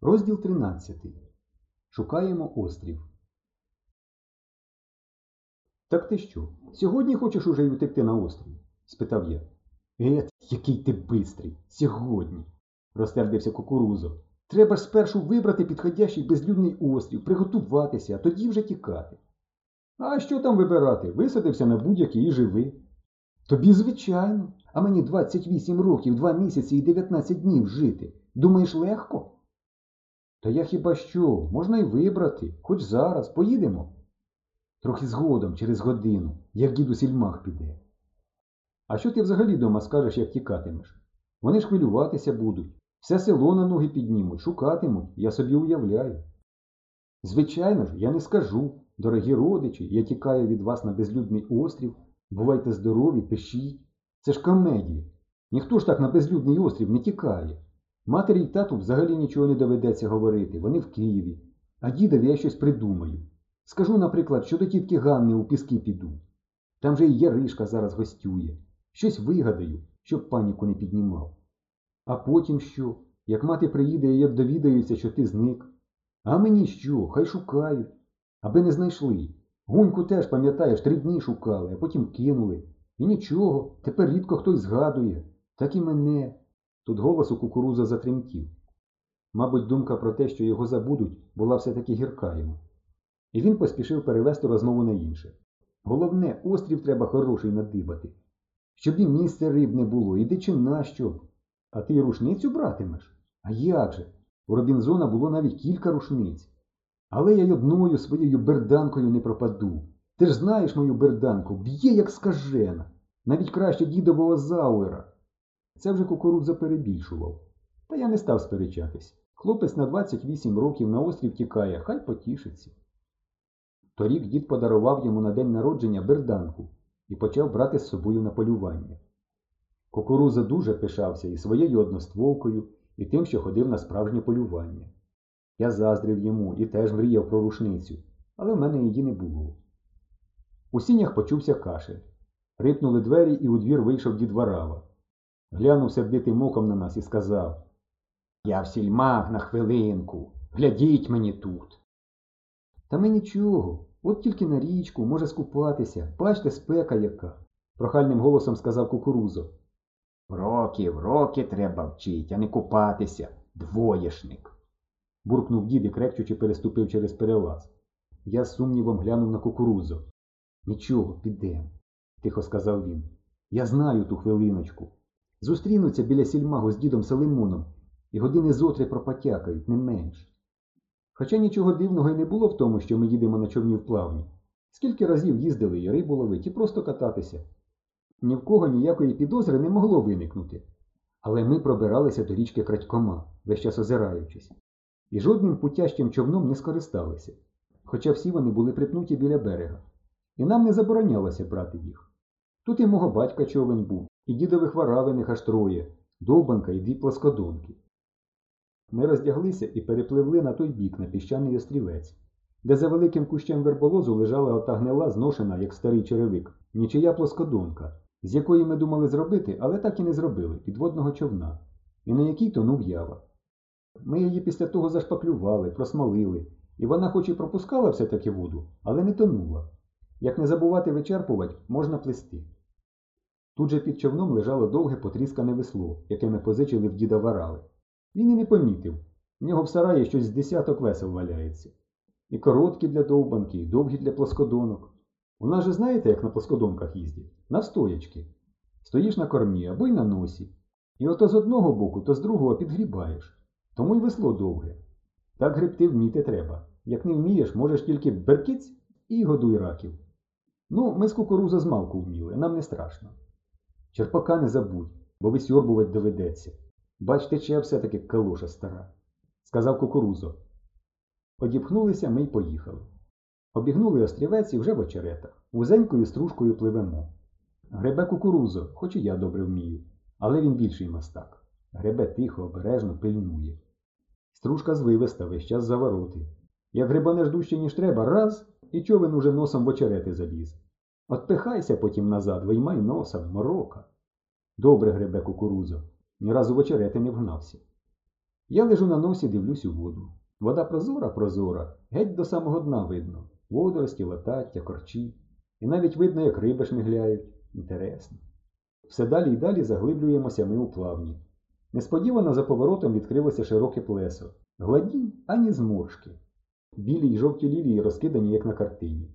Розділ 13. Шукаємо острів. Так ти що, сьогодні хочеш уже й утекти на острів? спитав я. Ет, який ти бистрий. Сьогодні. розсердився кукурузо. Треба ж спершу вибрати підходящий безлюдний острів, приготуватися, а тоді вже тікати. А що там вибирати? Висадився на будь-який і живи. Тобі, звичайно, а мені 28 років, 2 місяці і 19 днів жити. Думаєш, легко? Та я хіба що, можна й вибрати, хоч зараз, поїдемо. Трохи згодом, через годину, як діду сільмах піде. А що ти взагалі дома скажеш, як тікатимеш? Вони ж хвилюватися будуть, все село на ноги піднімуть, шукатимуть, я собі уявляю. Звичайно ж, я не скажу, дорогі родичі, я тікаю від вас на безлюдний острів, бувайте здорові, пишіть. Це ж комедія. Ніхто ж так на безлюдний острів не тікає. Матері й тату взагалі нічого не доведеться говорити, вони в Києві. А дідові я щось придумаю. Скажу, наприклад, що до тітки Ганни у піски піду. Там же і Яришка зараз гостює. Щось вигадаю, щоб паніку не піднімав. А потім що? Як мати приїде і як довідаються, що ти зник. А мені що? Хай шукають. Аби не знайшли. Гуньку теж, пам'ятаєш, три дні шукали, а потім кинули. І нічого, тепер рідко хтось згадує. Так і мене. Тут голос у кукуруза затремтів. Мабуть, думка про те, що його забудуть, була все-таки гірка йому. І він поспішив перевести розмову на інше. Головне, острів треба хороший надибати. Щоб і місце рибне було, і дичина щоб. А ти рушницю братимеш? А як же? У Робінзона було навіть кілька рушниць. Але я й одною своєю берданкою не пропаду. Ти ж знаєш мою берданку, б'є, як скажена. Навіть краще дідового зауера. Це вже кукурудза перебільшував. Та я не став сперечатись. Хлопець на 28 років на острів тікає, хай потішиться. Торік дід подарував йому на день народження берданку і почав брати з собою на полювання. Кукуруза дуже пишався і своєю одностволкою, і тим, що ходив на справжнє полювання. Я заздрив йому і теж мріяв про рушницю, але в мене її не було. У сінях почувся кашель. Рипнули двері, і у двір вийшов дід Варава. Глянув сердитим оком на нас і сказав Я в сільмах на хвилинку. Глядіть мені тут. Та ми нічого, от тільки на річку, може скупатися, бачте, спека яка, прохальним голосом сказав кукурузо. Років, роки треба вчить, а не купатися, двоєшник. буркнув дід і крепчучи переступив через перелаз. Я з сумнівом глянув на кукурузу. Нічого, підемо, тихо сказав він. Я знаю ту хвилиночку. Зустрінуться біля сільмагу з дідом Салимоном і години зотри пропотякають, не менш. Хоча нічого дивного й не було в тому, що ми їдемо на човні в плавні. Скільки разів їздили і рибу ловить, і просто кататися. Ні в кого ніякої підозри не могло виникнути. Але ми пробиралися до річки Крадькома, весь час озираючись, і жодним путящим човном не скористалися, хоча всі вони були припнуті біля берега, і нам не заборонялося брати їх. Тут і мого батька човен був, і дідових варавиних аж троє, довбанка і дві плоскодонки. Ми роздяглися і перепливли на той бік, на піщаний острівець, де за великим кущем верболозу лежала ота гнила, зношена, як старий черевик, нічия плоскодонка, з якої ми думали зробити, але так і не зробили, підводного човна, і на якій тонув ява. Ми її після того зашпаклювали, просмолили, і вона хоч і пропускала все-таки воду, але не тонула. Як не забувати вичерпувати, можна плести. Тут же під човном лежало довге потріскане весло, яке ми позичили в діда варали. Він і не помітив. В нього в сараї щось з десяток весел валяється. І короткі для довбанки, і довгі для плоскодонок. У нас же знаєте, як на плоскодонках їздять? На стоячки. Стоїш на кормі або й на носі. І ото з одного боку, то з другого підгрібаєш. Тому й весло довге. Так гребти вміти треба. Як не вмієш, можеш тільки беркиць і годуй раків. Ну, ми з кукуруза змалку вміли, нам не страшно. Черпака не забудь, бо висьорбувати доведеться. Бач, тече все-таки калоша стара, сказав кукурузо. Одіпхнулися ми й поїхали. Обігнули острівець і вже в очеретах. Вузенькою стружкою пливемо. Гребе кукурузо, хоч і я добре вмію, але він більший мастак. Гребе тихо, обережно пильнує. Стружка звивиста, весь час за вороти. Як грибанеш дужче, ніж треба, раз, і човен уже носом в очерети заліз. Отпихайся потім назад, виймай носа, морока. Добре гребе кукурузо, ні разу в очерети не вгнався. Я лежу на носі, дивлюсь у воду. Вода прозора, прозора, геть до самого дна видно. Водорості, латаття, корчі. І навіть видно, як риби шмигляють. Інтересно. Все далі і далі заглиблюємося ми у плавні. Несподівано за поворотом відкрилося широке плесо. Гладінь ані зморшки. Білі й жовті лілії розкидані, як на картині.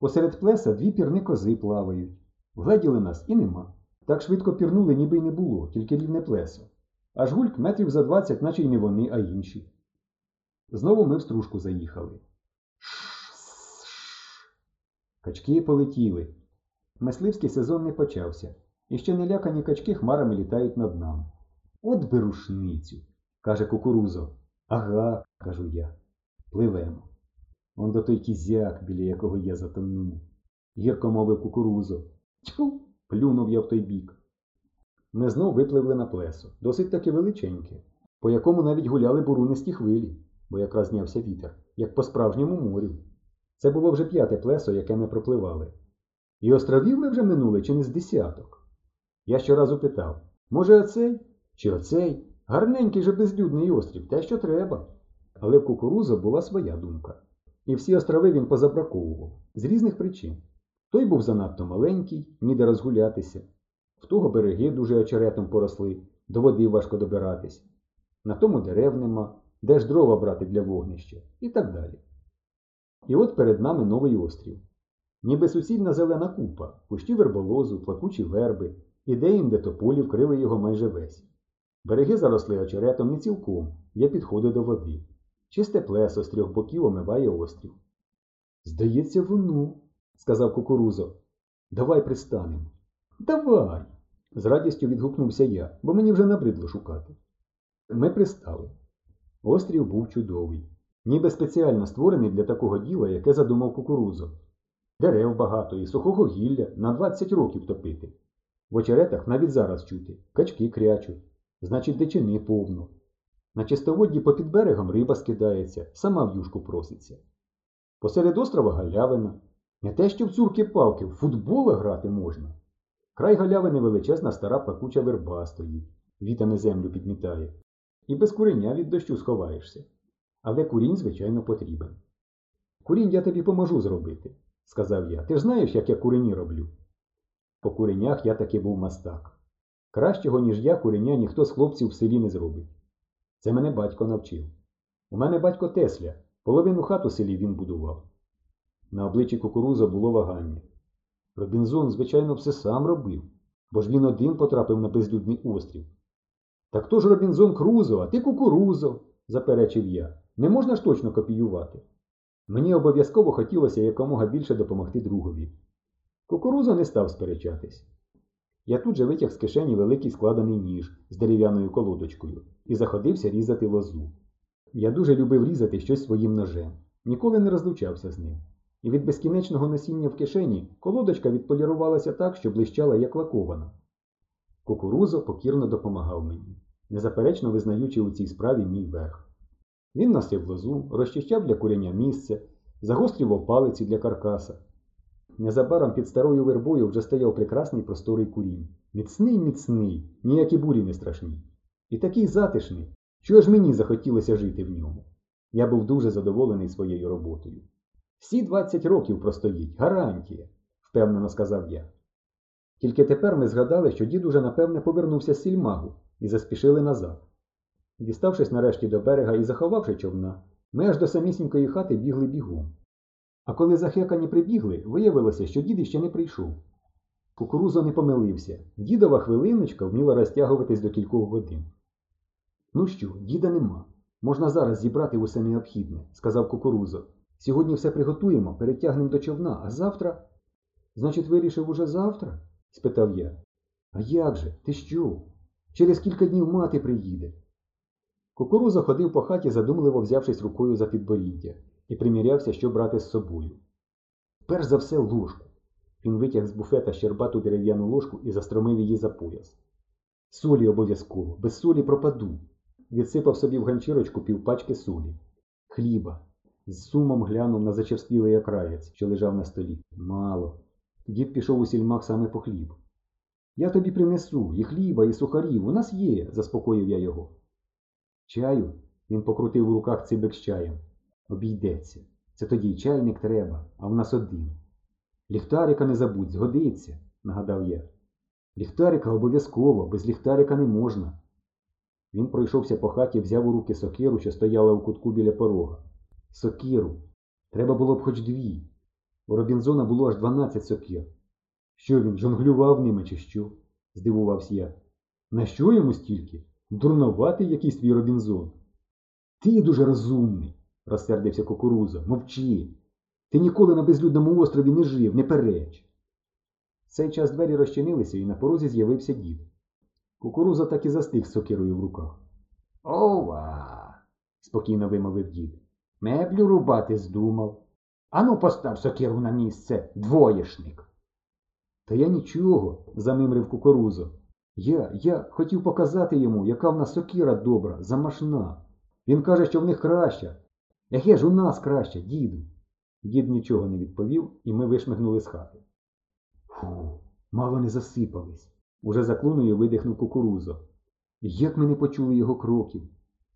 Посеред плеса дві пірни кози плавають. Вгледіли нас і нема. Так швидко пірнули, ніби й не було, тільки рівне плесо. Аж гульк метрів за двадцять, наче й не вони, а інші. Знову ми в стружку заїхали. Качки полетіли. Мисливський сезон не почався, і ще не лякані качки хмарами літають над нами. От би рушницю, каже кукурузо. Ага, кажу я. Пливемо. Он до той кізяк, біля якого я затонув. Гірко мовив кукурузо. Тьфу, плюнув я в той бік. Ми знов випливли на плесо, досить таки величеньке, по якому навіть гуляли бурунисті хвилі, бо якраз знявся вітер, як по справжньому морю. Це було вже п'яте плесо, яке ми пропливали. І островів ми вже минули чи не з десяток. Я щоразу питав може, оцей? Чи оцей? Гарненький же безлюдний острів, те, що треба. Але в кукуруза була своя думка. І всі острови він позабраковував з різних причин. Той був занадто маленький, ніде розгулятися. В того береги дуже очеретом поросли, до води важко добиратись. На тому дерев нема, де ж дрова брати для вогнища і так далі. І от перед нами новий острів. Ніби суцільна зелена купа, кущі верболозу, плакучі верби, і де-інде тополі вкрили його майже весь. Береги заросли очеретом не цілком, є підходи до води. Чисте плесо з трьох боків омиває острів. Здається, воно, сказав кукурузо. Давай пристанемо. Давай. з радістю відгукнувся я, бо мені вже набридло шукати. Ми пристали. Острів був чудовий, ніби спеціально створений для такого діла, яке задумав кукурузо. Дерев багато і сухого гілля на 20 років топити. В очеретах навіть зараз чути, качки крячуть, значить, дичини повно. На чистоводді попід берегом риба скидається, сама в юшку проситься. Посеред острова галявина. Не те, що в цурки палки, в футбола грати можна. Край галявини величезна стара плакуча верба стоїть, вітами землю підмітає. І без куреня від дощу сховаєшся. Але курінь, звичайно, потрібен. Курінь я тобі поможу зробити, сказав я. Ти ж знаєш, як я курені роблю. По куренях я таки був мастак. Кращого, ніж я, куреня ніхто з хлопців в селі не зробить. Це мене батько навчив. У мене батько Тесля, половину хат у селі він будував. На обличчі кукуруза було вагання. Робінзон, звичайно, все сам робив, бо ж він один потрапив на безлюдний острів. Так то ж Робінзон Крузо, а ти кукурузо, заперечив я. Не можна ж точно копіювати. Мені обов'язково хотілося якомога більше допомогти другові. Кукурузо не став сперечатись. Я тут же витяг з кишені великий складений ніж з дерев'яною колодочкою і заходився різати лозу. Я дуже любив різати щось своїм ножем, ніколи не розлучався з ним. І від безкінечного носіння в кишені колодочка відполірувалася так, що блищала як лакована. Кукурузо покірно допомагав мені, незаперечно визнаючи у цій справі мій верх. Він носив лозу, розчищав для курення місце, загострював палиці для каркаса. Незабаром під старою вербою вже стояв прекрасний просторий курінь. Міцний, міцний, ніякі бурі не страшні. І такий затишний, що ж мені захотілося жити в ньому. Я був дуже задоволений своєю роботою. Всі 20 років простоїть, гарантія, впевнено сказав я. Тільки тепер ми згадали, що дід уже напевне повернувся з сільмагу і заспішили назад. Діставшись нарешті до берега і заховавши човна, ми аж до самісінької хати бігли бігом. А коли захекані прибігли, виявилося, що дід іще не прийшов. Кукурузо не помилився. Дідова хвилиночка вміла розтягуватись до кількох годин. Ну що, діда нема. Можна зараз зібрати усе необхідне, сказав кукурузо. Сьогодні все приготуємо, перетягнемо до човна, а завтра. Значить, вирішив уже завтра? спитав я. А як же? Ти що? Через кілька днів мати приїде. Кукуруза ходив по хаті, задумливо взявшись рукою за підборіддя, і примірявся, що брати з собою. Перш за все ложку. Він витяг з буфета щербату дерев'яну ложку і застромив її за пояс. Солі обов'язково, без солі пропаду. Відсипав собі в ганчірочку півпачки солі. Хліба. З сумом глянув на зачерствілий окраєць, що лежав на столі. Мало. Дід пішов у сільмах саме по хліб. Я тобі принесу і хліба, і сухарів. У нас є, заспокоїв я його. Чаю він покрутив у руках цибик з чаєм. Обійдеться. Це тоді й чайник треба, а в нас один. Ліхтарика не забудь, згодиться, нагадав я. Ліхтарика обов'язково, без ліхтарика не можна. Він пройшовся по хаті, взяв у руки сокиру, що стояла у кутку біля порога. Сокиру. Треба було б хоч дві. У Робінзона було аж 12 сокир. Що він, жонглював ними чи що? здивувався я. На що йому стільки? Дурноватий якийсь твій Робінзон. Ти дуже розумний, розсердився кукуруза. Мовчи. Ти ніколи на безлюдному острові не жив, не переч. В цей час двері розчинилися, і на порозі з'явився дід. Кукуруза так і застиг з сокирою в руках. Ова. спокійно вимовив дід. Меблю рубати здумав. Ану, постав сокиру на місце, двоєшник. Та я нічого, замимрив кукурузо. Я, я хотів показати йому, яка в нас сокира добра, замашна. Він каже, що в них краща. Яке ж у нас краща, діду? Дід нічого не відповів, і ми вишмигнули з хати. Фу, мало не засипались. Уже за клуною видихнув кукурузо. Як ми не почули його кроків?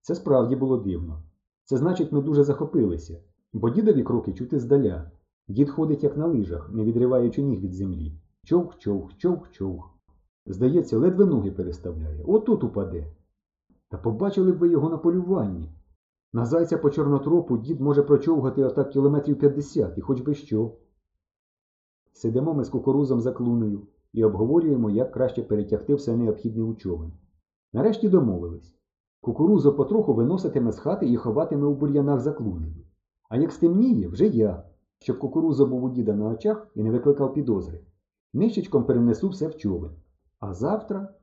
Це справді було дивно. Це значить, ми дуже захопилися, бо дідові кроки чути здаля. Дід ходить як на лижах, не відриваючи ніг від землі. Човх, човх, човх, човх. Здається, ледве ноги переставляє. Отут упаде. Та побачили б ви його на полюванні. На зайця по чорнотропу дід може прочовгати отак кілометрів 50 і хоч би що. Сидимо ми з кукурузом за клунею і обговорюємо, як краще перетягти все необхідне у човен. Нарешті домовились. Кукурузо потроху виноситиме з хати і ховатиме у бур'янах за клунею. А як стемніє, вже я, щоб кукурузо був у діда на очах і не викликав підозри. Нищечком перенесу все в човен. А завтра